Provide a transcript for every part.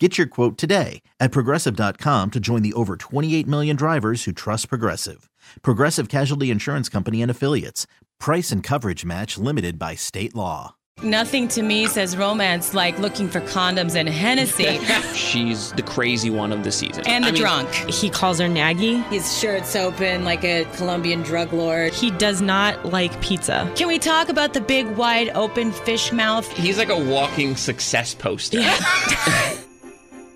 Get your quote today at progressive.com to join the over 28 million drivers who trust Progressive. Progressive Casualty Insurance Company and Affiliates. Price and coverage match limited by state law. Nothing to me says romance like looking for condoms and Hennessy. She's the crazy one of the season. and the I mean, drunk. He calls her Naggy. His shirt's open like a Colombian drug lord. He does not like pizza. Can we talk about the big, wide open fish mouth? He's like a walking success poster.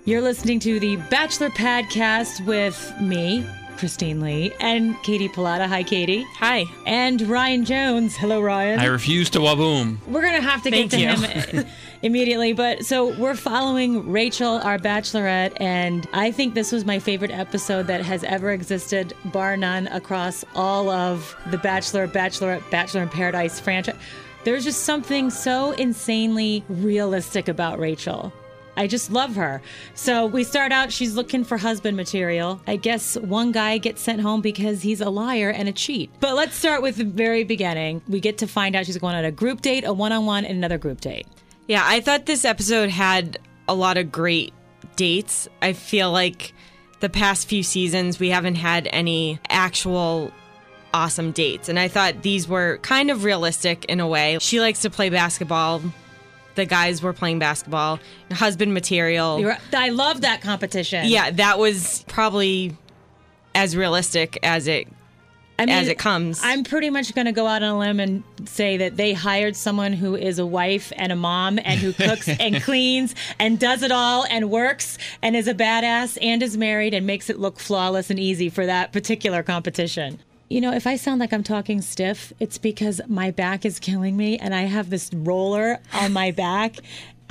You're listening to the Bachelor Podcast with me, Christine Lee, and Katie Pilata. Hi, Katie. Hi. And Ryan Jones. Hello, Ryan. I refuse to waboom. We're gonna have to Thank get to you. him uh, immediately, but so we're following Rachel, our bachelorette, and I think this was my favorite episode that has ever existed, bar none, across all of the Bachelor, Bachelorette, Bachelor in Paradise franchise. There's just something so insanely realistic about Rachel. I just love her. So we start out, she's looking for husband material. I guess one guy gets sent home because he's a liar and a cheat. But let's start with the very beginning. We get to find out she's going on a group date, a one on one, and another group date. Yeah, I thought this episode had a lot of great dates. I feel like the past few seasons we haven't had any actual awesome dates. And I thought these were kind of realistic in a way. She likes to play basketball. The guys were playing basketball. Husband material. You're, I love that competition. yeah, that was probably as realistic as it I mean, as it comes. I'm pretty much going to go out on a limb and say that they hired someone who is a wife and a mom and who cooks and cleans and does it all and works and is a badass and is married and makes it look flawless and easy for that particular competition. You know, if I sound like I'm talking stiff, it's because my back is killing me and I have this roller on my back.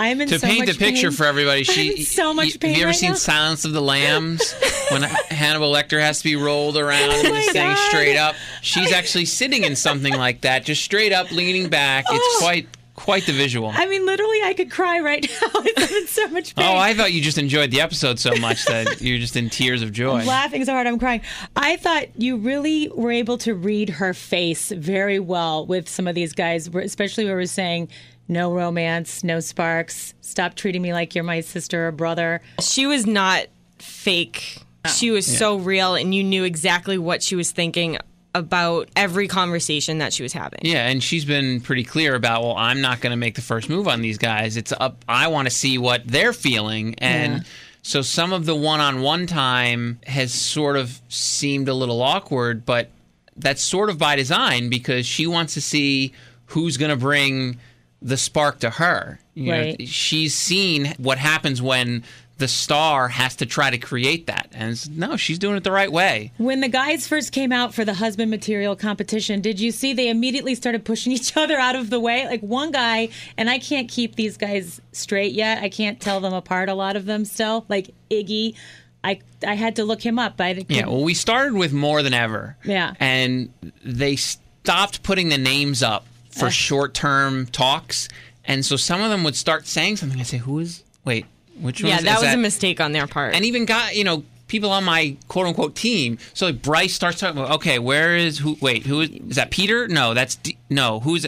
I'm in To so paint the picture pain. for everybody, she so much y- pain. Have you ever right seen now. Silence of the Lambs when Hannibal Lecter has to be rolled around oh and Oh just staying straight up? She's actually sitting in something like that, just straight up, leaning back. It's Oh. quite quite the visual. I mean, literally, I could cry right now. I'm in so much oh, pain. Oh, I thought you just enjoyed the episode so much that you're just in tears of joy. I'm laughing so hard I'm crying. I thought you really were able to read her face very well with some of these guys, especially where we're saying no romance, no sparks, stop treating me like you're my sister or brother. she was not fake. She was so real, and you knew exactly what she was thinking about every conversation that she was having. Yeah, and she's been pretty clear about, well, I'm not going to make the first move on these guys. It's up. I want to see what they're feeling, and Yeah. so some of the one-on-one time has sort of seemed a little awkward, but that's sort of by design because she wants to see who's going to bring the spark to her. You know, Right. she's seen what happens when the star has to try to create that, and no, she's doing it the right way. When the guys first came out for the husband material competition, did you see they immediately started pushing each other out of the way? Like one guy, and I can't keep these guys straight yet. I can't tell them apart, a lot of them still. Like Iggy, I I had to look him up. I Yeah, well, we started with more than ever. Yeah. And they stopped putting the names up for short term talks. And so some of them would start saying something. I'd say, who is, wait, which Yeah, that was a mistake on their part. And even got, you know, people on my quote unquote team. So like Bryce starts talking about, okay, where is, who, wait, who is, is that Peter? No, that's, D, no, who's,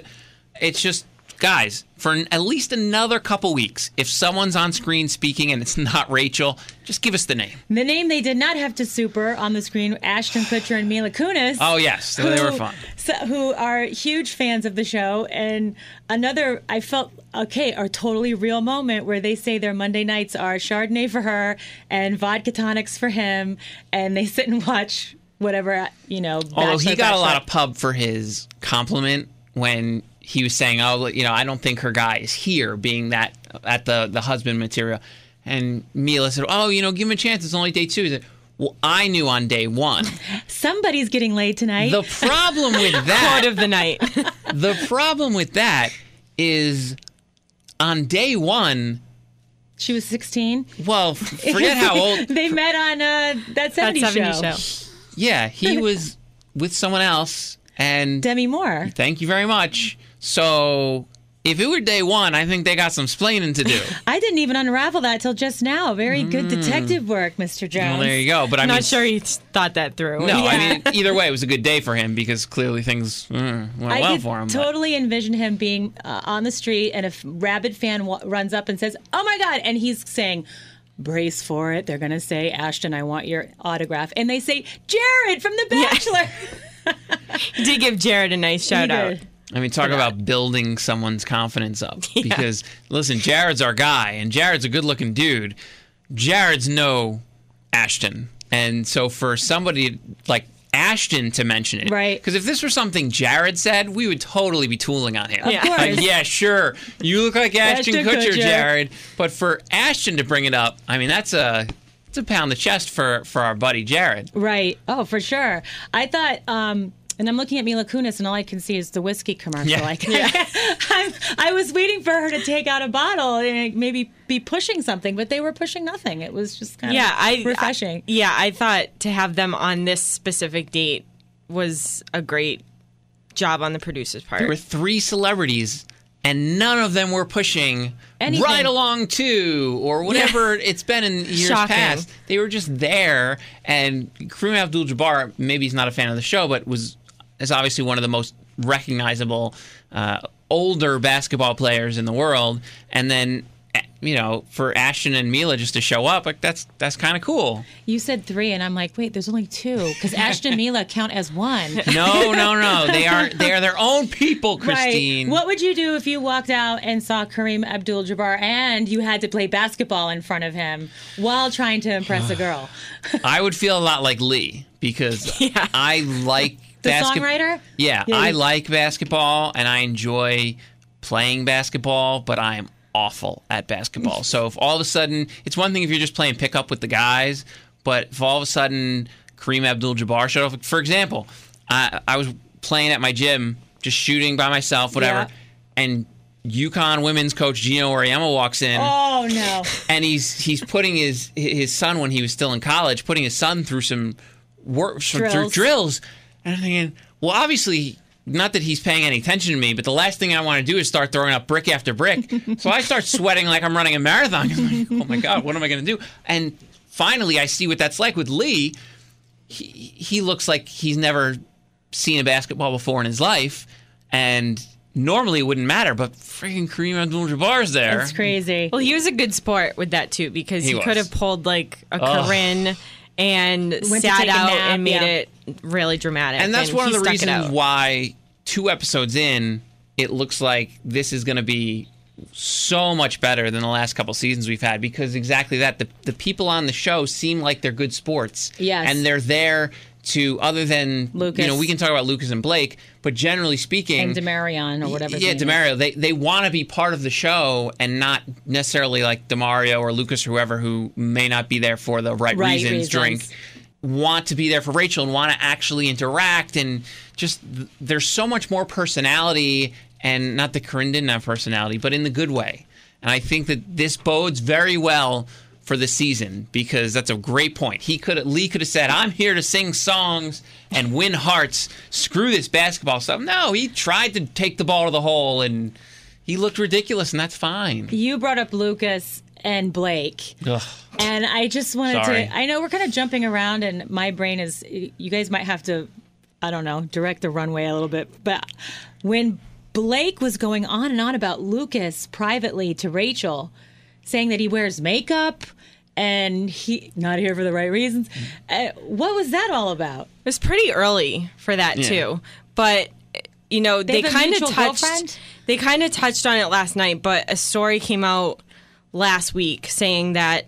it's just, guys, for an- at least another couple weeks, if someone's on screen speaking and it's not Rachel, just give us the name. The name they did not have to super on the screen, Ashton Kutcher and Mila Kunis. Oh, yes, they were who- fun. so- who are huge fans of the show. And another, I felt, okay, a totally real moment where they say their Monday nights are Chardonnay for her and vodka tonics for him. And they sit and watch whatever, you know. Although he Bachelor, got a lot of pub for his compliment when he was saying, "Oh, you know, I don't think her guy is here," being that at the the husband material. And Mila said, "Oh, you know, give him a chance. It's only day two. He said, Well, I knew on day one. Somebody's getting laid tonight. The problem with that, part of the night. the problem with that is on day one. she was 16. Well, forget how old. they met on uh, that 70s, that 70 show. show. Yeah, he was with someone else, And Demi Moore. thank you very much. So if it were day one, I think they got some splaining to do. I didn't even unravel that till just now. Very good detective work, Mr. Jones. Hmm. well, there you go. But I I'm mean, not sure he thought that through. No, I mean, either way, it was a good day for him because clearly things uh, went I well for him. but- totally envision him being uh, on the street and a f- rabid fan w- runs up and says, "Oh my god!" and he's saying. Brace for it. They're going to say, Ashton, I want your autograph. And they say, Jared from The Bachelor. He did give Jared a nice shout out. I mean, talk about building someone's confidence up. Because listen, Jared's our guy, and Jared's a good-looking dude. Jared's no Ashton, and so for somebody like Ashton to mention it, Right. Because if this were something Jared said, we would totally be tooling on him. Of Yeah. Like, yeah, sure. You look like Ashton, Ashton Kutcher, Kutcher. Jared. But for Ashton to bring it up, I mean, that's a it's a pound the chest for for our buddy Jared. Right. Oh, for sure. I thought, um, and I'm looking at Mila Kunis, and all I can see is the whiskey commercial. Yeah. Like, I'm, I was waiting for her to take out a bottle and maybe be pushing something, but they were pushing nothing. It was just kind Yeah, of I refreshing. I- yeah, I thought to have them on this specific date was a great job on the producer's part. There were three celebrities, and none of them were pushing Anything. right along to or whatever it's been in years Shocking. past. They were just there, and Kareem Abdul-Jabbar maybe he's not a fan of the show, but was is obviously one of the most recognizable uh, older basketball players in the world, and then. You know, for Ashton and Mila just to show up, like that's that's kind of cool. You said three, and I'm like, wait, there's only two because Ashton and Mila count as one. No, no, no. They are they are their own people, Christine. Right. What would you do if you walked out and saw Kareem Abdul-Jabbar and you had to play basketball in front of him while trying to impress a girl? I would feel a lot like Lee because I like The basket- songwriter? Yeah, Yeah, I like basketball and I enjoy playing basketball, but I am awful at basketball. so if all of a sudden, it's one thing if you're just playing pickup with the guys, but if all of a sudden Kareem Abdul-Jabbar showed up, for example, I, I was playing at my gym, just shooting by myself, whatever, Yeah. and UConn women's coach Geno Auriemma walks in Oh no! and he's he's putting his his son when he was still in college, putting his son through some work some, through Drills. Drills. And I'm thinking, well, obviously, not that he's paying any attention to me, but the last thing I want to do is start throwing up brick after brick. so I start sweating like I'm running a marathon. I'm like, oh my god, what am I going to do? And finally, I see what that's like with Lee. He he looks like he's never seen a basketball before in his life, and. Normally it wouldn't matter, but freaking Kareem Abdul-Jabbar's there. It's crazy. Well, he was a good sport with that too because He he, could have pulled like a Ugh. Corinne and to sat out nap, and made yeah. it really dramatic. and that's one of the reasons why two episodes in it looks like this is going to be so much better than the last couple seasons we've had because exactly that the, the people on the show seem like they're good sports Yes. and they're there to other than Lucas. you know we can talk about Lucas and Blake but generally speaking and Demarion or whatever. yeah, is. Demario. They they want to be part of the show and not necessarily like Demario or Lucas or whoever who may not be there for the right, Right reasons, reasons. Drink want to be there for Rachel and want to actually interact and just there's so much more personality and not that Corinne didn't have personality, but in the good way. And I think that this bodes very well for the season because that's a great point. He could Lee could have said, "I'm here to sing songs and win hearts. Screw this basketball stuff." No, he tried to take the ball to the hole and he looked ridiculous, and that's fine. You brought up Lucas and Blake. Ugh. And I just wanted Sorry. to. I know we're kind of jumping around, and my brain is. You guys might have to, I don't know, direct the runway a little bit. But when Blake was going on and on about Lucas privately to Rachel, saying that he wears makeup and he not here for the right reasons, uh, what was that all about? It was pretty early for that Yeah. too, but you know They they, kind of touched. girlfriend? They kind of touched on it last night, but a story came out last week saying that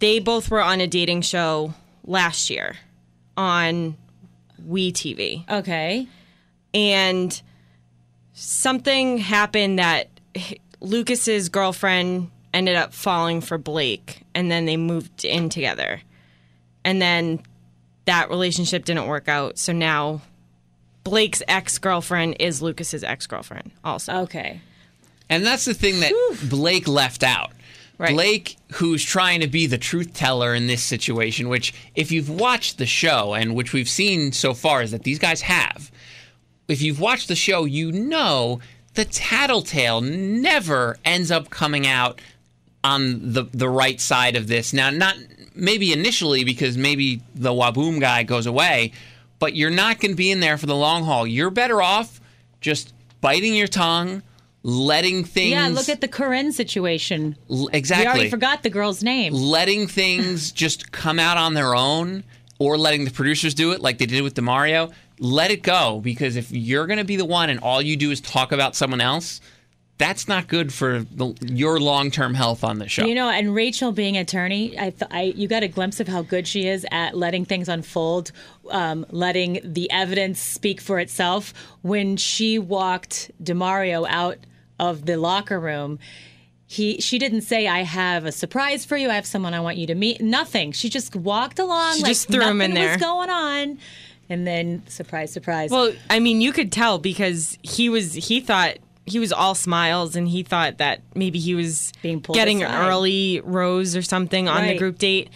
they both were on a dating show last year on We TV, Okay. and something happened that Lucas's girlfriend ended up falling for Blake, and then they moved in together, and then that relationship didn't work out. So now Blake's ex girlfriend is Lucas's ex girlfriend, also. Okay. And that's the thing that Blake left out. Right. Blake, who's trying to be the truth teller in this situation, which, if you've watched the show and which we've seen so far, is that these guys have. if you've watched the show, you know the tattletale never ends up coming out on the the right side of this. Now, not maybe initially because maybe the Waboom guy goes away, but you're not going to be in there for the long haul. You're better off just biting your tongue, letting things. Yeah, look at the Corinne situation. L- We already forgot the girl's name. letting things just come out on their own or letting the producers do it like they did with DeMario, let it go because if you're going to be the one and all you do is talk about someone else, that's not good for the, your long-term health on the show. You know, and Rachel being attorney, I, th- I you got a glimpse of how good she is at letting things unfold, um, letting the evidence speak for itself. When she walked Demario out of the locker room, he she didn't say, "I have a surprise for you. I have someone I want you to meet." Nothing. She just walked along She like just threw him in there. was going on, and then surprise, surprise. Well, I mean, you could tell because he was he thought he was all smiles and he thought that maybe he was Being pulled getting aside. an early rose or something on the group date,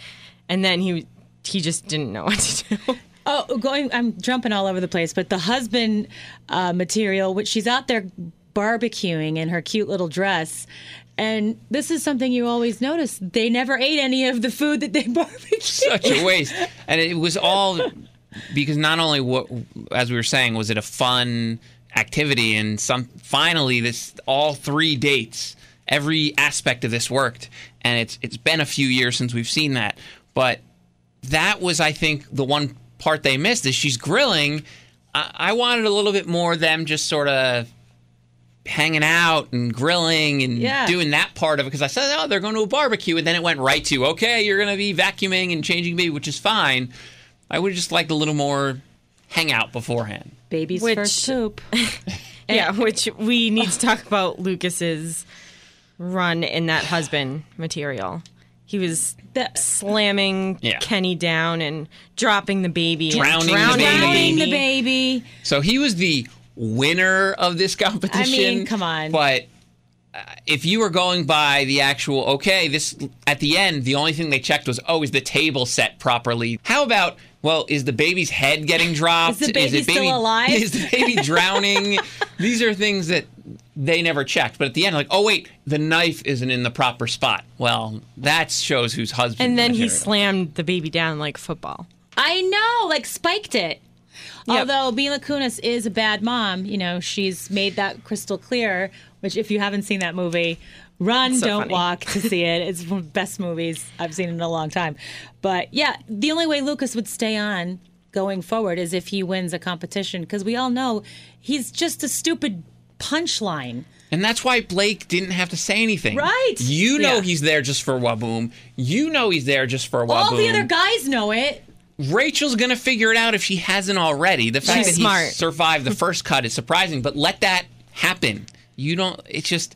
and then he he just didn't know what to do. Oh, going. I'm jumping all over the place, but the husband uh, material, which she's out there barbecuing in her cute little dress, and this is something you always notice: they never ate any of the food that they barbecued. Such a waste. And it was all because not only what as we were saying was it a fun activity and some finally this all three dates every aspect of this worked. And it's it's been a few years since we've seen that. But that was I think the one part they missed is she's grilling. I, I wanted a little bit more them just sort of hanging out and grilling and Yeah. doing that part of it because I said, oh, they're going to a barbecue. And then it went right to, okay, you're going to be vacuuming and changing baby, which is fine. I would have just liked a little more hangout beforehand. Baby's Which- first poop. yeah, which we need to talk about Lucas's run in that husband material. He was The- slamming Yeah. Kenny down and dropping the baby, and Drowning the drowning baby. Drowning the baby. So he was the winner of this competition. I mean, come on. But uh, if you were going by the actual, okay, this at the end, the only thing they checked was, oh, is the table set properly? How about, well, is the baby's head getting dropped? Is the baby it still alive? Is the baby drowning? These are things that they never checked. But at the end, like, oh wait, the knife isn't in the proper spot. Well, that shows whose husband. And then he slammed the baby down like football. I know, like spiked it. Yep. Although Mila Kunis is a bad mom, you know, she's made that crystal clear. Which, if you haven't seen that movie, run, So don't funny. walk to see it. It's one of the best movies I've seen in a long time. But yeah, the only way Lucas would stay on going forward is if he wins a competition, because we all know he's just a stupid punchline. And that's why Blake didn't have to say anything. Right. You know Yeah. he's there just for Waboom. You know he's there just for a Waboom. All the other guys know it. Rachel's gonna figure it out if she hasn't already. The fact She's that smart. he survived the first cut is surprising, but let that happen. You don't. It's just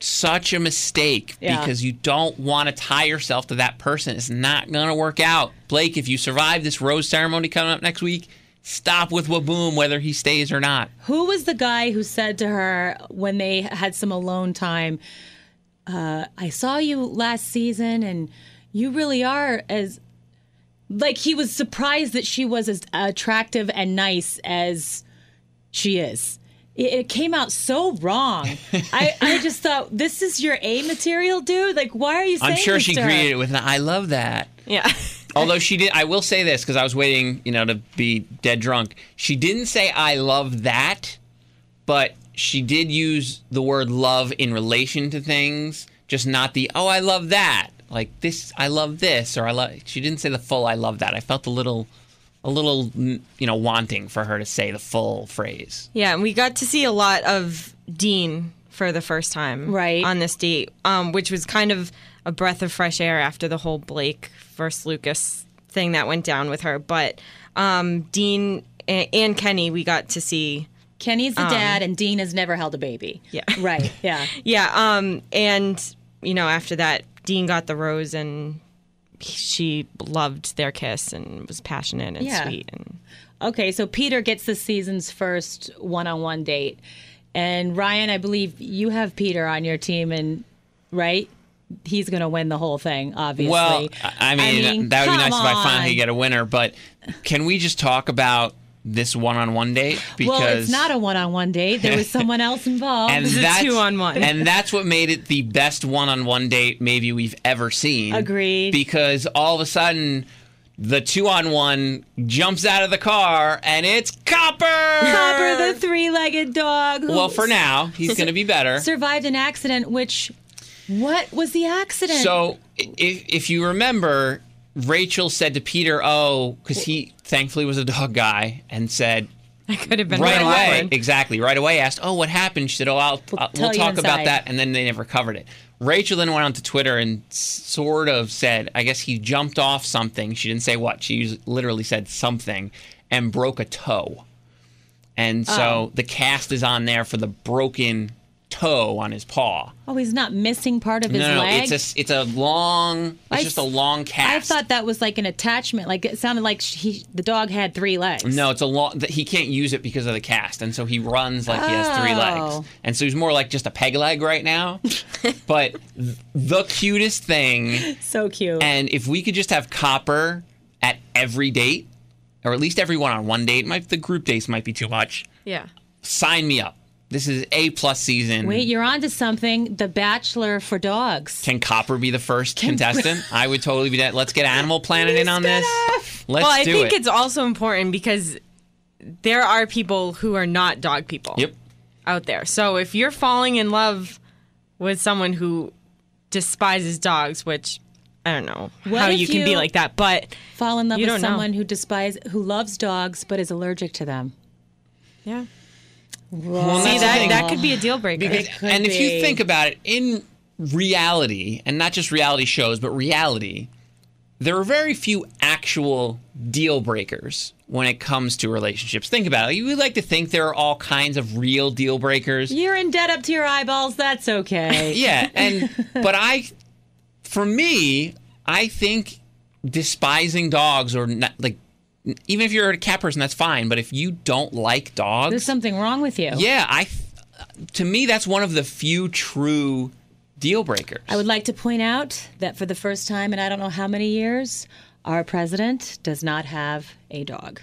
such a mistake Yeah. because you don't want to tie yourself to that person. It's not gonna work out. Blake, if you survive this rose ceremony coming up next week, stop with Waboom whether he stays or not. Who was the guy who said to her when they had some alone time, uh, I saw you last season and you really are as like he was surprised that she was as attractive and nice as she is. It, it came out so wrong. I, I just thought this is your A material, dude. Like, why are you saying I'm sure this she to her? greeted it with an "I love that." Yeah. Although she did, I will say this because I was waiting, you know, to be dead drunk. She didn't say "I love that," but she did use the word "love" in relation to things, just not the "oh, I love that." Like this, I love this, or I love. She didn't say the full "I love that." I felt a little, a little, mm, you know, wanting for her to say the full phrase. Yeah, and we got to see a lot of Dean for the first time Right. on this date, um, which was kind of a breath of fresh air after the whole Blake versus Lucas thing that went down with her. But um, Dean a- and Kenny, we got to see. Kenny's the dad, and Dean has never held a baby. Yeah. Right. Yeah. Yeah, um, and you know after that, Dean got the rose and she loved their kiss and was passionate and Yeah. sweet and Okay, so Peter gets the season's first one-on-one date, and Ryan, I believe you have Peter on your team, and right, he's going to win the whole thing. Obviously. Well, I I mean, that would be come nice if I finally get a winner. But can we just talk about this one-on-one date because well, it's not a one-on-one date. There was someone else involved. and This is a that's two-on-one. and that's what made it the best one-on-one date maybe we've ever seen. Agreed. Because all of a sudden. The two on one jumps out of the car and it's Copper! Copper, the three-legged dog. who Well, for now, he's going to be better. survived an accident. Which, what was the accident? So, if, if you remember, Rachel said to Peter, "Oh, because he thankfully was a dog guy," and said "I could have been right away, awkward. exactly, right away, asked, "Oh, what happened?" She said, "Oh, I'll, We'll tell we'll talk about that," and then they never covered it. Rachel then went onto Twitter and sort of said, "I guess he jumped off something." She didn't say what. She literally said something and broke a toe, and so Oh. the cast is on there for the broken toe on his paw. oh, he's not missing part of his no, no, leg. it's a s- it's a long. It's I just a long cast. I thought that was like an attachment. Like it sounded like he, the dog had three legs. No, it's a long. He can't use it because of the cast, and so he runs like he has three oh. legs, and so he's more like just a peg leg right now. but the cutest thing, so cute. and if we could just have Copper at every date, or at least every one on one date, might the group dates might be too much. Yeah. Sign me up. This is a plus season. Wait, you're onto something. The Bachelor for dogs. Can Copper be the first contestant? I would totally be that. Let's get Animal Planet in on this. Let's well, I do think it. it's also important because there are people who are not dog people yep. out there. So if you're falling in love with someone who despises dogs, which I don't know What how you can be like that, but Fall in love You with don't know. someone who despise, who loves dogs but is allergic to them. yeah. Well, See that that could be a deal breaker. Because, could and if you think about it, in reality, and not just reality shows, but reality, there are very few actual deal breakers when it comes to relationships. Think about it. You would like to think there are all kinds of real deal breakers. You're in debt up to your eyeballs. That's okay. Yeah, and but I, for me, I think despising dogs or not like. Even if you're a cat person, that's fine. But if you don't like dogs, There's something wrong with you. yeah, I. To me, that's one of the few true deal breakers. I would like to point out that for the first time in I don't know how many years, our president does not have a dog.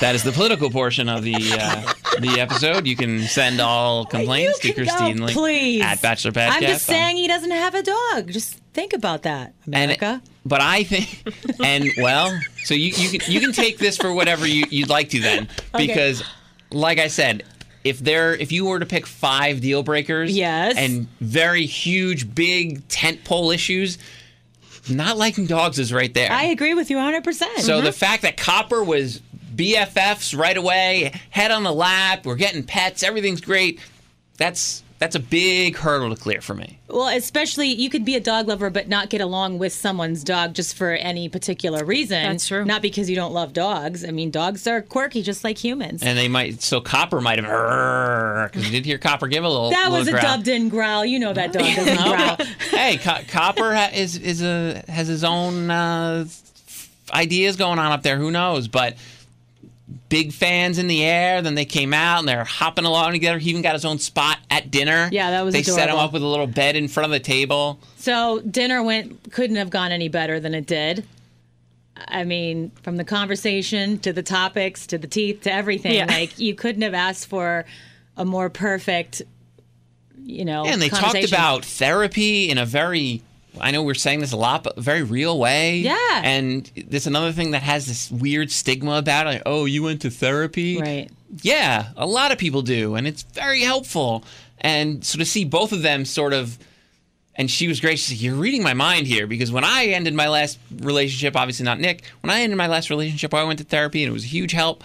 That is the political portion of the uh, the episode. You can send all complaints to Christine oh, Link at Bachelor Podcast. I'm just saying he doesn't have a dog. Just think about that, And, America. but I think, and well, so you you can you can take this for whatever you, you'd like to then, because, like I said, if there if you were to pick five deal breakers, Yes. and very huge, big tent pole issues, not liking dogs is right there. I agree with you 100%. So the fact that Copper was BFFs right away, head on the lap, we're getting pets, everything's great. That's that's a big hurdle to clear for me. Well, especially you could be a dog lover but not get along with someone's dog just for any particular reason. That's true. Not because you don't love dogs. I mean, dogs are quirky just like humans. And they might so Copper might have because you did hear Copper give a little. that was a little growl. dubbed in growl. You know that dog doesn't growl. hey, Co- Copper ha- is is a has his own uh, ideas going on up there. Who knows? But big fans in the air. Then they came out and they're hopping along together. He even got his own spot at dinner. Yeah, that was They set him up with a little bed in front of the table. So dinner went couldn't have gone any better than it did. I mean, from the conversation to the topics to the teeth to everything, Yeah. like you couldn't have asked for a more perfect, you know. and they talked about therapy in a very I know we're saying this a lot, but a very real way. Yeah. And there's another thing that has this weird stigma about it. Like, oh, you went to therapy? right. Yeah, a lot of people do, and it's very helpful. And so to see both of them sort of, and she was gracious. "You're reading my mind here because when I ended my last relationship, obviously not Nick. When I ended my last relationship, I went to therapy, and it was a huge help.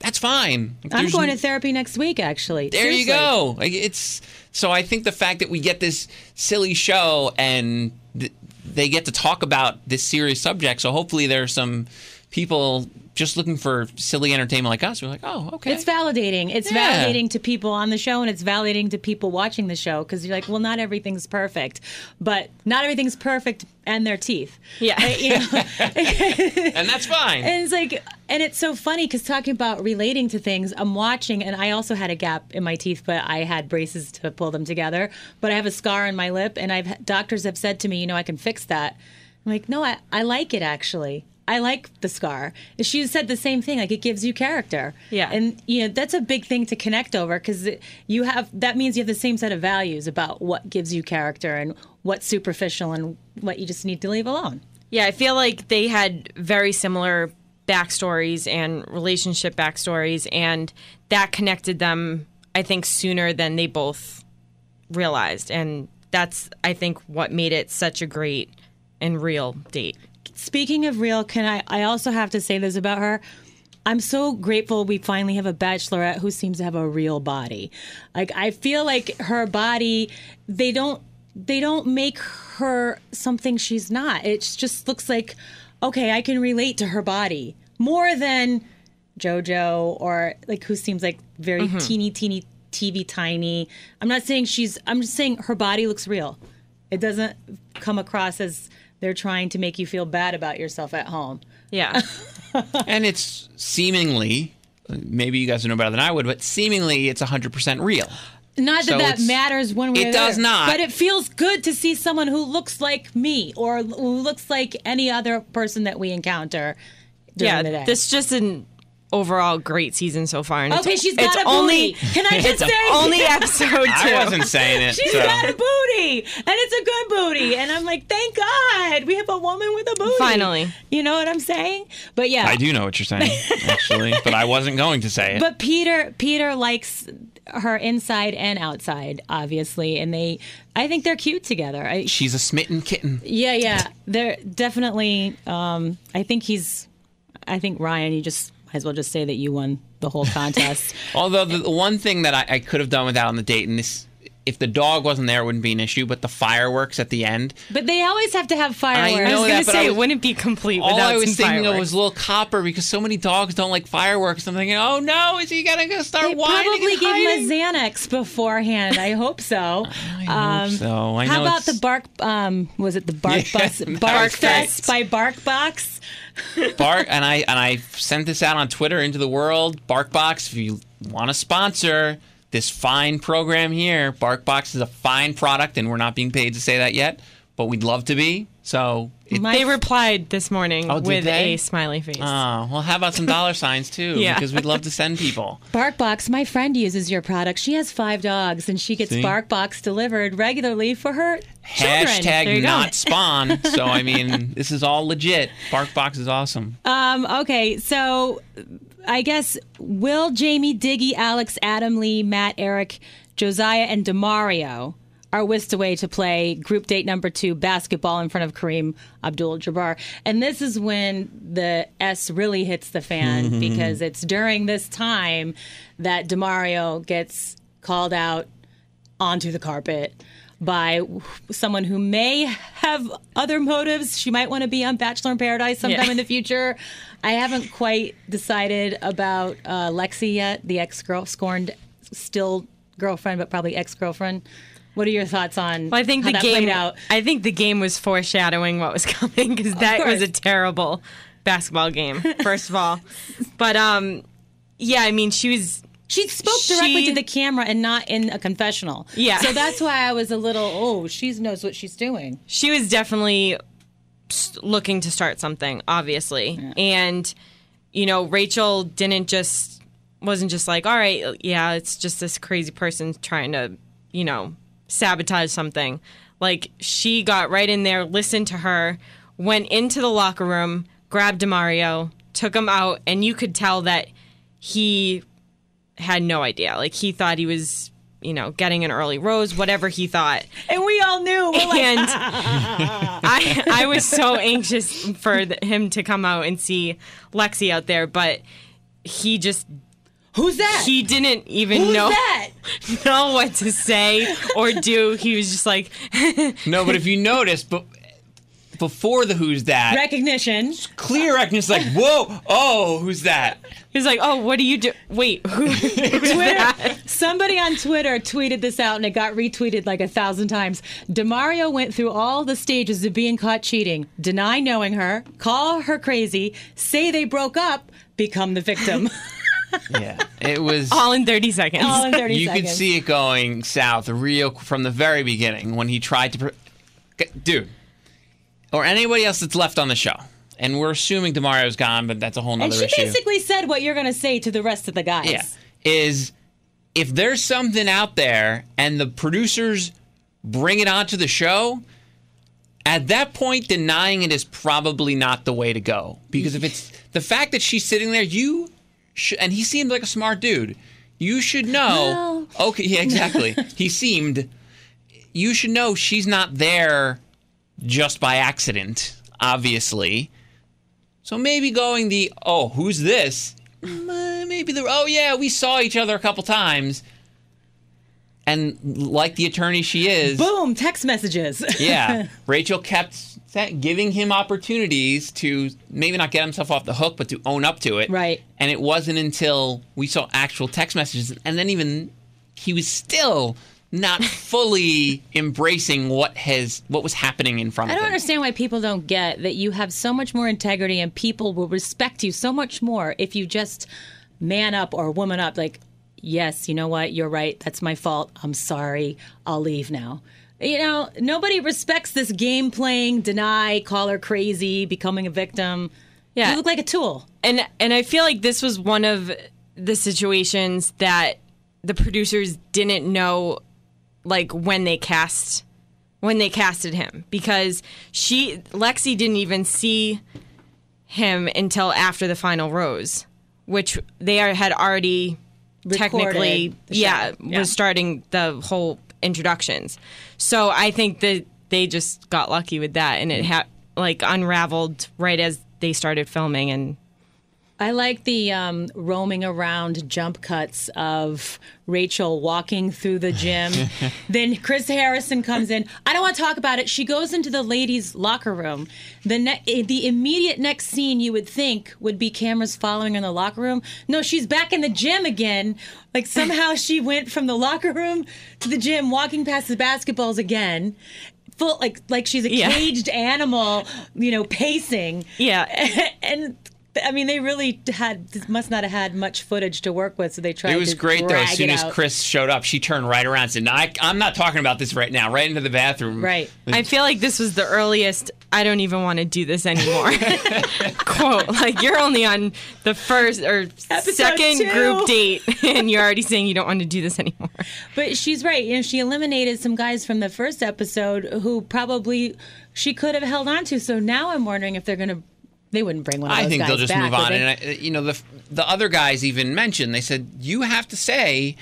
That's fine. I'm going to therapy next week. Actually, there you go. Like it's so I think the fact that we get this silly show and th- they get to talk about this serious subject. So hopefully there's some people just looking for silly entertainment like us. We're like, oh, okay. It's validating. It's Yeah. validating to people on the show, and it's validating to people watching the show because you're like, well, not everything's perfect, but not everything's perfect, and their teeth. Yeah. Uh, you know? and that's fine. And it's like, and it's so funny because talking about relating to things, I'm watching, and I also had a gap in my teeth, but I had braces to pull them together. But I have a scar on my lip, and I've doctors have said to me, you know, I can fix that. I'm like, no, I, I like it actually. I like the scar. She said the same thing. Like it gives you character. Yeah. and you know that's a big thing to connect over because you have that means you have the same set of values about what gives you character and what's superficial and what you just need to leave alone. Yeah, I feel like they had very similar backstories and relationship backstories, and that connected them, I think, sooner than they both realized. And that's, I think, what made it such a great and real date. Speaking of real, can I? I also have to say this about her. I'm so grateful we finally have a bachelorette who seems to have a real body. Like I feel like her body, they don't they don't make her something she's not. It just looks like okay, I can relate to her body more than JoJo or like who seems like very mm-hmm. teeny teeny TV tiny. I'm not saying she's I'm just saying her body looks real. It doesn't come across as they're trying to make you feel bad about yourself at home. Yeah. and it's seemingly, maybe you guys know better than I would, but seemingly it's 100% real. Not that So that matters one way it or the does other, not. But it feels good to see someone who looks like me or who looks like any other person that we encounter during yeah. the day. This is just an overall great season so far. And okay, it's, she's got it's a booty. only, Can I just say only episode two. I wasn't saying it. She's so. got a booty, and it's a good booty, and I'm like, thank God we have a woman with a booty. Finally. you know what I'm saying? But yeah, I do know what you're saying, actually, but I wasn't going to say it. But Peter, Peter likes her inside and outside, obviously, and they, I think they're cute together. I, She's a smitten kitten. yeah, yeah, they're definitely. Um, I think he's. I think Ryan, you just might as well just say that you won the whole contest. Although the, one thing that I, I could have done without on the date, and this, if the dog wasn't there, it wouldn't be an issue. But the fireworks at the end, but they always have to have fireworks. I know was that, going to say was- it wouldn't be complete all I was thinking of fireworks. was little Copper because so many dogs don't like fireworks. I'm thinking, oh no, is he gonna go start They probably gave him a Xanax beforehand. I hope so. I hope so. I How about the Bark? Um, was it the Bark Yeah, Bus? Bark. Fest by Bark Box. Bark and I and I sent this out on Twitter into the world. BarkBox, if you want to sponsor this fine program here, BarkBox is a fine product, and we're not being paid to say that yet, but we'd love to be. So, it, My they replied this morning Oh, with they? a smiley face. oh, well, how about some dollar signs too? Yeah. because we'd love to send people. BarkBox, my friend uses your product. She has five dogs, and she gets See? BarkBox delivered regularly for her children. Hashtag not spawn. So I mean, this is all legit. BarkBox is awesome. Um, okay, so I guess Will, Jamie, Diggy, Alex, Adam, Lee, Matt, Eric, Josiah, and Demario are whisked away to play group date number two basketball in front of Kareem Abdul-Jabbar, and this is when the S really hits the fan because it's during this time that Demario gets called out onto the carpet by someone who may have other motives. She might want to be on Bachelor in Paradise sometime Yeah. in the future. I haven't quite decided about uh, Lexi yet, the ex girl scorned, still girlfriend, but probably ex girlfriend. What are your thoughts on Well, I think how the game. out? I think the game was foreshadowing what was coming because that was a terrible basketball game. First of all, but um, yeah, I mean, she was. She spoke directly She- to the camera and not in a confessional. Yeah. So that's why I was a little, oh, she knows what she's doing. She was definitely looking to start something, obviously, and you know, Rachel didn't just wasn't just like, all right, yeah, it's just this crazy person trying to, you know, sabotage something. Like she got right in there, listened to her, went into the locker room, grabbed Demario, took him out, and you could tell that he had no idea. Like he thought he was, you know, getting an early rose, whatever he thought. And we all knew. Like, And I, I was so anxious for him to come out and see Lexi out there, but he just who's that? he didn't even Who's know that? know what to say or do. He was just like, No, but if you notice, but before the who's that, Recognition. clear recognition like, whoa, oh, who's that? he was like, oh, what do you do? Wait, who? who's that? Twitter, somebody on Twitter tweeted this out and it got retweeted like a thousand times. Demario went through all the stages of being caught cheating, deny knowing her, call her crazy, say they broke up, become the victim. Yeah, it was. All in 30 seconds. all in 30 you seconds. could see it going south real from the very beginning when he tried to, pr- dude, or anybody else that's left on the show. and we're assuming Demario's gone, but that's a whole And she issue. basically said what you're going to say to the rest of the guys. yeah, is if there's something out there and the producers bring it onto the show, at that point, denying it is probably not the way to go. Because if mm-hmm. it's the fact that she's sitting there, you sh- and he seemed like a smart dude. You should know. Okay, yeah, exactly. he seemed. You should know she's not there just by accident, obviously. So maybe going the oh, who's this? Mm, uh, Maybe the oh yeah, we saw each other a couple times. And like the attorney she is, Boom, text messages. yeah, Rachel kept giving him opportunities to maybe not get himself off the hook, but to own up to it. Right. And it wasn't until we saw actual text messages, and then even he was still not fully embracing what has what was happening in front I of him. I don't understand why people don't get that you have so much more integrity and people will respect you so much more if you just man up or woman up. Like, yes, you know what? You're right. That's my fault. I'm sorry. I'll leave now. You know, nobody respects this game playing, deny, call her crazy, becoming a victim. Yeah. You look like a tool. and and I feel like this was one of the situations that the producers didn't know like when they cast when they casted him because she Lexi didn't even see him until after the final rose which they are, had already technically yeah. Yeah. was starting the whole introductions so i think that they just got lucky with that and it ha- like unraveled right as they started filming and I like the um, roaming around jump cuts of Rachel walking through the gym. then Chris Harrison comes in. I don't want to talk about it. She goes into the ladies' locker room. The ne- eh, the immediate next scene you would think would be cameras following her in the locker room. No, she's back in the gym again. Like somehow she went from the locker room to the gym, walking past the basketballs again. Full like like she's a Yeah. caged animal, you know, pacing. yeah and I mean, they really had must not have had much footage to work with, so they tried. To do it was to great though. As soon as. Chris showed up, she turned right around and said, no, I, "I'm not talking about this right now." Right into the bathroom. right, I feel like this was the earliest. I don't even want to do this anymore. Quote like you're only on the first or Episode second two. group date, and you're already saying you don't want to do this anymore. but she's right. You know, she eliminated some guys from the first episode who probably she could have held on to. So now I'm wondering if they're gonna. They wouldn't bring one of those I think guys they'll just back, move on. And I, you know, the the other guys even mentioned they said you have to say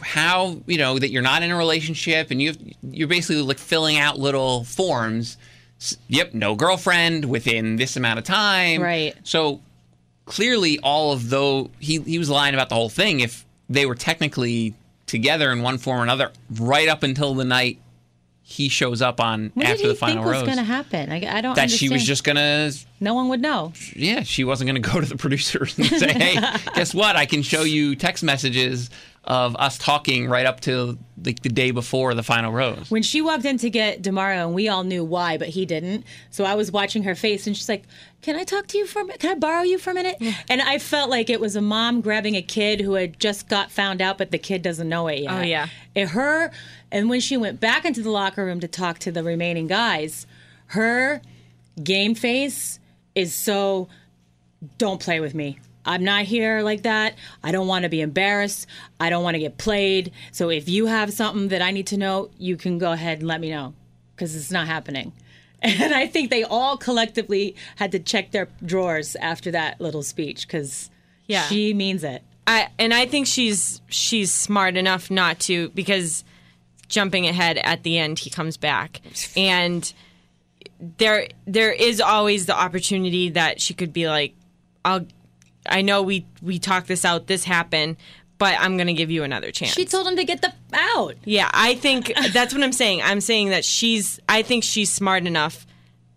how you know that you're not in a relationship, and you have, you're basically like filling out little forms. Yep, no girlfriend within this amount of time. Right. So clearly, all of though he he was lying about the whole thing. If they were technically together in one form or another, right up until the night he shows up on what after the final think was going to happen? I, I don't. Know. That she was just gonna No one would know. yeah, she wasn't going to go to the producers and say, "Hey, guess what? I can show you text messages of us talking right up to like the day before the final rose." When she walked in to get Demario, and we all knew why, but he didn't. So I was watching her face, and she's like, "Can I talk to you for a minute? Can I borrow you for a minute?" And I felt like it was a mom grabbing a kid who had just got found out, but the kid doesn't know it yet. Oh, yeah. And her, and when she went back into the locker room to talk to the remaining guys, her game face is so don't play with me. I'm not here like that. I don't want to be embarrassed. I don't want to get played. So if you have something that I need to know, you can go ahead and let me know because it's not happening. And I think they all collectively had to check their drawers after that little speech because Yeah. she means it. I and I think she's she's smart enough not to because jumping ahead at the end he comes back and there there is always the opportunity that she could be like I'll I know we we talked this out this happened but I'm going to give you another chance. She told him to get the out. yeah, I think that's what I'm saying. I'm saying that she's I think she's smart enough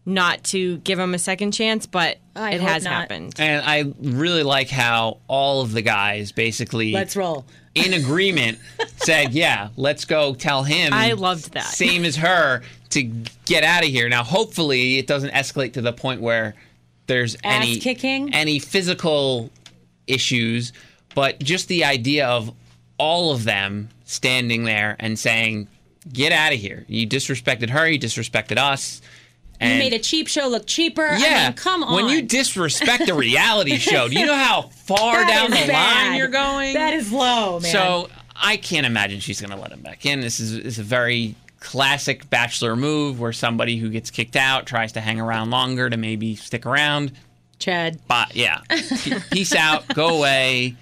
not to give him a second chance, but I it has not. happened. And I really like how all of the guys basically Let's roll. in agreement said, "Yeah, let's go tell him." I loved that. Same as her to get out of here. Now, hopefully, it doesn't escalate to the point where there's any kicking? any physical issues, but just the idea of all of them standing there and saying, "Get out of here! You disrespected her. You disrespected us." And you made a cheap show look cheaper. I yeah, mean, come on. When you disrespect a reality show, do you know how far down the bad. line you're going? That is low, man. So I can't imagine she's going to let him back in. This is, is a very classic bachelor move where somebody who gets kicked out tries to hang around longer to maybe stick around. Chad, But yeah, peace out, go away.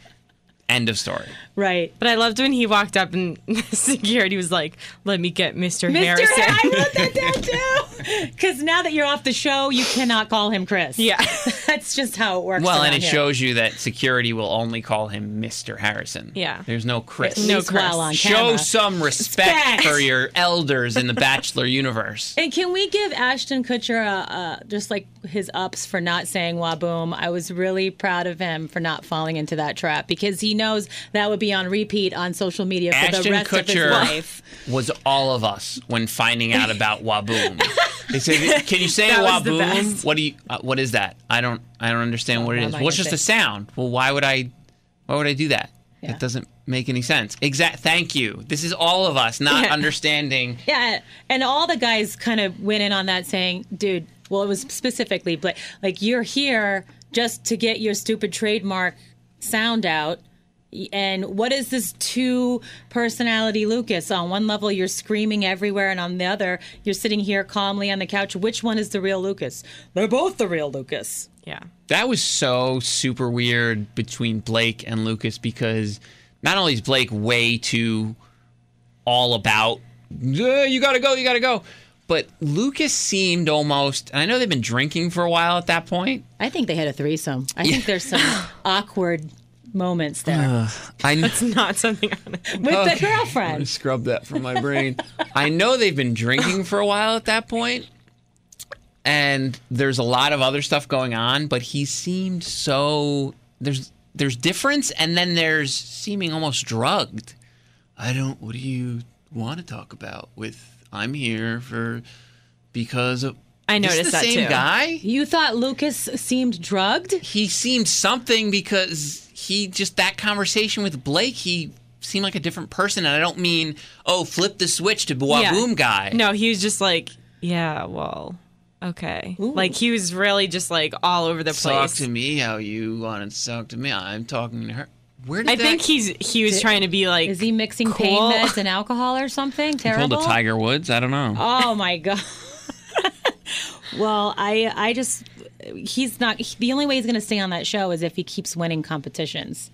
End of story. right? But I loved when he walked up and security was like, "Let me get Mr. Mr. Harrison." I wrote that down too. Because now that you're off the show, you cannot call him Chris. Yeah. That's just how it works. Well, and it here. shows you that security will only call him Mr. Harrison. Yeah. There's no Chris. At No least Chris. while on Show camera. some respect Respect. for your elders in the Bachelor universe. And can we give Ashton Kutcher a, a, just like his ups for not saying "waboom"? I was really proud of him for not falling into that trap because he knows that would be on repeat on social media for the Ashton rest of his Kutcher life. was all of us when finding out about Waboom. They said, "Can you say the Waboom? What do you? Uh, what is that? I don't. I don't understand what it is. not What's just say. a sound? Well, why would I? Why would I do that? Yeah. It doesn't make any sense. Exact. Thank you. This is all of us not Yeah. understanding. Yeah, and all the guys kind of went in on that saying, "Dude, well, it was specifically Blake. Like you're here just to get your stupid trademark sound out." And what is this two personality Lucas? On one level, you're screaming everywhere, and on the other, you're sitting here calmly on the couch. Which one is the real Lucas? They're both the real Lucas. yeah. That was so super weird between Blake and Lucas because not only is Blake way too all about, "Yeah, you gotta go, you gotta go, but Lucas seemed almost, I know they've been drinking for a while at that point. I think they had a threesome. I think there's some awkward moments there uh, I It's not something. I'm gonna- with the girlfriend. scrub that from my brain. I know they've been drinking for a while at that point, and there's a lot of other stuff going on, but he seemed so there's there's difference, and then there's seeming almost drugged. I don't. What do you want to talk about? With I'm here for because of. I This is noticed the that same too. guy. You thought Lucas seemed drugged? He seemed something because he just that conversation with Blake. He seemed like a different person, and I don't mean oh flip the switch to Yeah. Waboom guy. No, he was just like, yeah, well, okay. Like he was really just like all over the talk place. Talk to me how you want to talk to me. I'm talking to her. Where did I that? think he's he was trying to be like, Is he mixing pain meds and alcohol or something? pulled Terrible. a Tiger Woods. I don't know. Oh my god. well, I I just he's not the only way he's going to stay on that show is if he keeps winning competitions.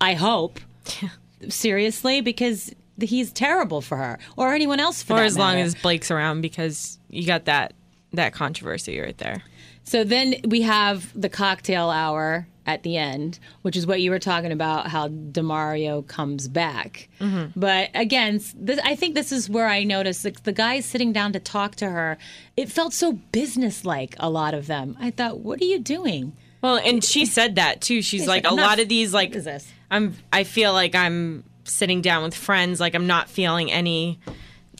I hope. Seriously, because he's terrible for her or anyone else for or as long as Blake's around because you got that that controversy right there. So then we have the cocktail hour at the end, which is what you were talking about, how Demario comes back. But again, this, I think this is where I noticed like, the guys sitting down to talk to her. It felt so businesslike. A lot of them. I thought, what are you doing? Well, and she said that too. She's She's like, like, a lot of these like What is this? I'm I feel like I'm sitting down with friends, like I'm not feeling any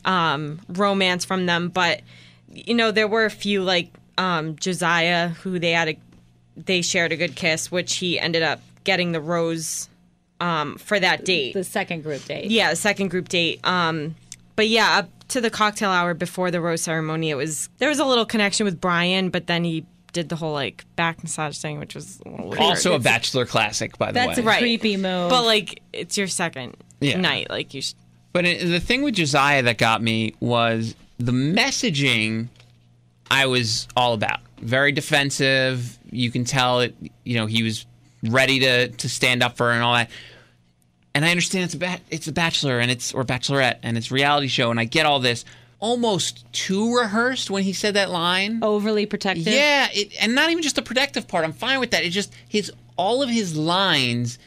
um romance from them, but you know, there were a few like um Josiah who they had a they shared a good kiss, which he ended up getting the rose um for that date. The second group date. Yeah, the second group date. Um, but yeah, up to the cocktail hour before the rose ceremony, it was there was a little connection with Bryan, but then he did the whole like back massage thing, which was a little weird. also a Bachelor classic, by the That's way. That's Right. creepy move. But like, it's your second Yeah. night. Like you, sh- But it, the thing with Josiah that got me was the messaging I was all about. Very defensive. You can tell it, you know, he was ready to to stand up for her and all that. And I understand it's a ba- it's a bachelor and it's or bachelorette and it's a reality show and I get all this almost too rehearsed when he said that line. overly protective. Yeah, it, and not even just the protective part. I'm fine with that. It just his all of his lines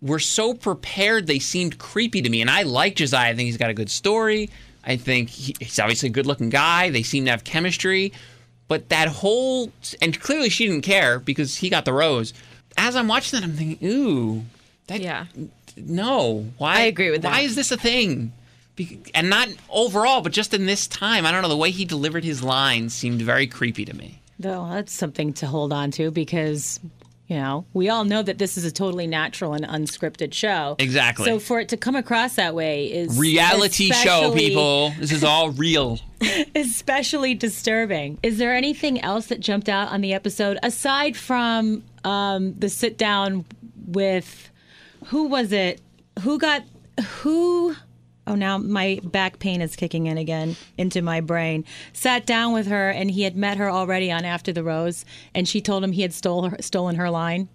were so prepared they seemed creepy to me. And I like Josiah. I think he's got a good story. I think he, he's obviously a good-looking guy. They seem to have chemistry. But that whole and clearly she didn't care because he got the rose. As I'm watching that, I'm thinking, ooh, that yeah. no. Why? I agree with Why that. is this a thing? Be- And not overall, but just in this time. I don't know. The way he delivered his lines seemed very creepy to me. Though that's something to hold on to because, you know, we all know that this is a totally natural and unscripted show. Exactly. So for it to come across that way is Reality show, people. This is all real. especially disturbing. Is there anything else that jumped out on the episode aside from um, the sit down with who was it? Who got who? Oh, now my back pain is kicking in again into my brain. Sat down with her, and he had met her already on After the Rose, and she told him he had stole her, stolen her line.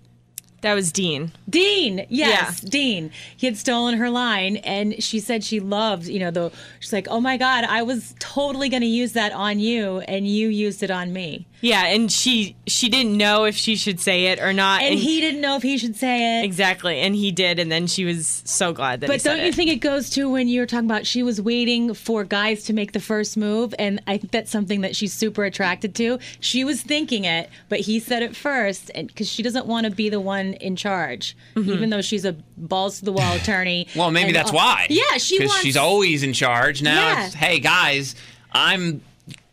That was Dean. Dean, yes, Dean. He had stolen her line, and she said she loved, you know, the. She's like, "Oh my God, I was totally going to use that on you, and you used it on me." Yeah, and she she didn't know if she should say it or not, And he didn't know if he should say it. exactly, and he did, and then she was so glad that. But said don't you it. think it goes to when you were talking about she was waiting for guys to make the first move? And I think that's something that she's super attracted to. She was thinking it, but he said it first and because she doesn't want to be the one in charge, Mm-hmm. even though she's a balls to the wall attorney. Well, maybe And, that's uh, why. Yeah, she because wants. she's always in charge. Now Yeah. it's hey guys, I'm.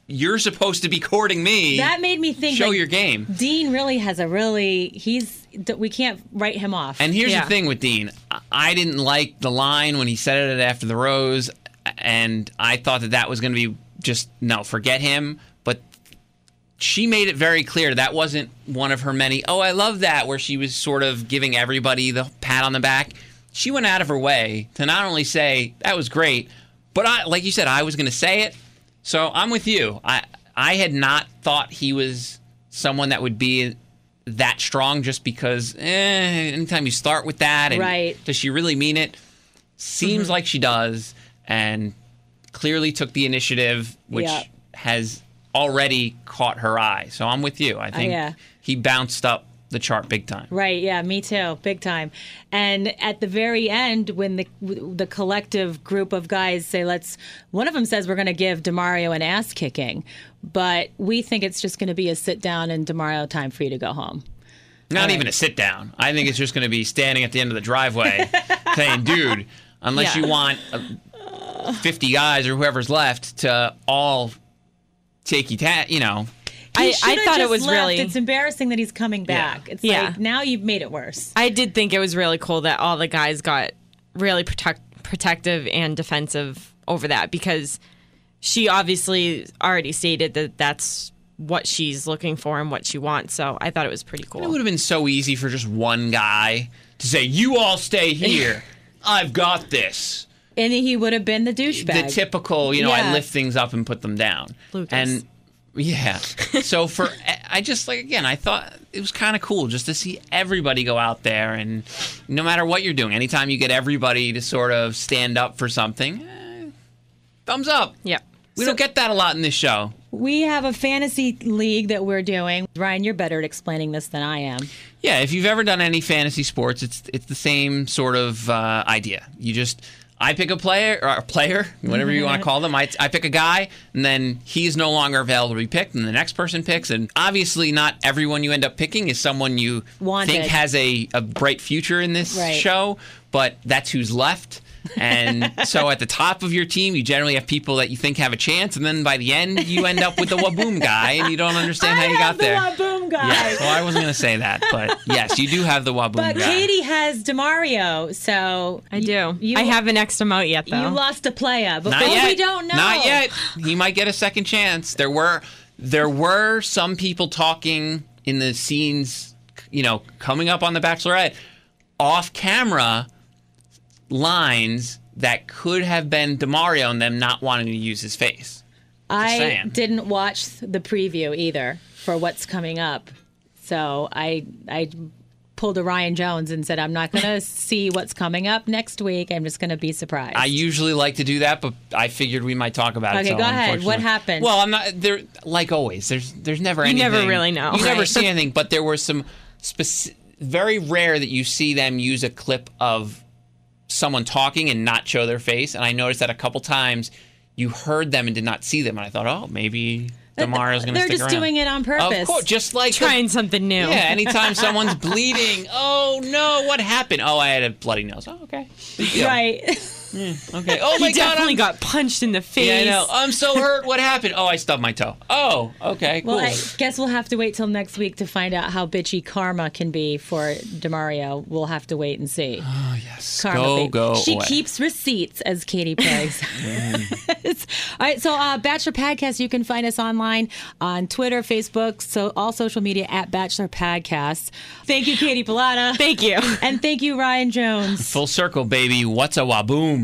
You're supposed to be courting me. that made me think. Show like, your game. Dean really has a really. He's. We can't write him off. And here's Yeah. the thing with Dean. I- I didn't like the line when he said it after the rose, and I thought that that was going to be just no, forget him. But she made it very clear that wasn't one of her many. Oh, I love that where she was sort of giving everybody the pat on the back. She went out of her way to not only say that was great, but I, like you said, I was going to say it. So I'm with you. I I had not thought he was someone that would be that strong just because eh, anytime you start with that and Right. does she really mean it? Seems like she does and clearly took the initiative which Yeah. has already caught her eye. So I'm with you. I think yeah. he bounced up the chart big time. Right, yeah, me too, big time. And at the very end, when the the collective group of guys say, "Let's," one of them says, "We're going to give Demario an ass kicking," but we think it's just going to be a sit down and Demario time for you to go home. Not even a sit down. I think it's just going to be standing at the end of the driveway saying, dude, unless Yeah. you want uh, 50 guys or whoever's left to all take you, ta- you know. He I- I should've thought it was left. really- It's embarrassing that he's coming back. It's Yeah. like now you've made it worse. I did think it was really cool that all the guys got really protect, protective and defensive over that because she obviously already stated that that's what she's looking for and what she wants. So I thought it was pretty cool. It would have been so easy for just one guy to say, you all stay here. I've got this. And he would have been the douchebag. the typical, you know, Yeah. I lift things up and put them down. Lucas. And yeah. so for I just like again, I thought it was kind of cool just to see everybody go out there and no matter what you're doing, anytime you get everybody to sort of stand up for something, eh, thumbs up. yeah. We don't get that a lot in this show. we have a fantasy league that we're doing. Ryan, you're better at explaining this than I am. Yeah, if you've ever done any fantasy sports, it's it's the same sort of uh, idea. You just I pick a player or a player, whatever you want to call them. I, I pick a guy, and then he's no longer available to be picked, and the next person picks. And obviously, not everyone you end up picking is someone you Wanted. think has a, a bright future in this Right. show, but that's who's left. And so at the top of your team, you generally have people that you think have a chance, and then by the end, you end up with the Waboom guy, and you don't understand how you have got there. the Waboom guy. Yes. Well, I wasn't going to say that, but yes, you do have the Waboom But guy. Katie has Demario, so I do. You, I haven't X'd him out yet, though. You lost a playa, but Not yet. we don't know. Not yet. He might get a second chance. There were there were some people talking in the scenes, you know, coming up on the Bachelorette, off camera lines that could have been Demario and them not wanting to use his face. I saying. didn't watch the preview either for what's coming up, so I I pulled a Ryan Jones and said I'm not going to see what's coming up next week. I'm just going to be surprised. I usually like to do that, but I figured we might talk about it. Okay, so go ahead. What happened? Well, I'm not there. Like always, there's there's never You anything. You never really know. You never Right. see anything, but there were some speci- very rare that you see them use a clip of someone talking and not show their face. And I noticed that a couple times you heard them and did not see them, and I thought, oh, maybe Demario's going to They're just around. doing it on purpose. Of course, just like the- Trying something new. yeah, anytime someone's bleeding, oh no, what happened? Oh, I had a bloody nose. Oh, okay. Big deal. right. Okay. Oh my he god, definitely I'm, got punched in the face. yeah, I know. I'm so hurt. What happened? Oh, I stubbed my toe. Oh, okay, cool. Well, I guess we'll have to wait till next week to find out how bitchy karma can be for Demario. We'll have to wait and see. oh yes. Karma go baby. go. She away. keeps receipts, as Katie Perry says. all right, so uh, Bachelor Podcast, you can find us online on Twitter, Facebook, so all social media at Bachelor Podcast. Thank you, Katie Pilata. Thank you. and thank you, Ryan Jones. Full circle, baby. What's a waboom?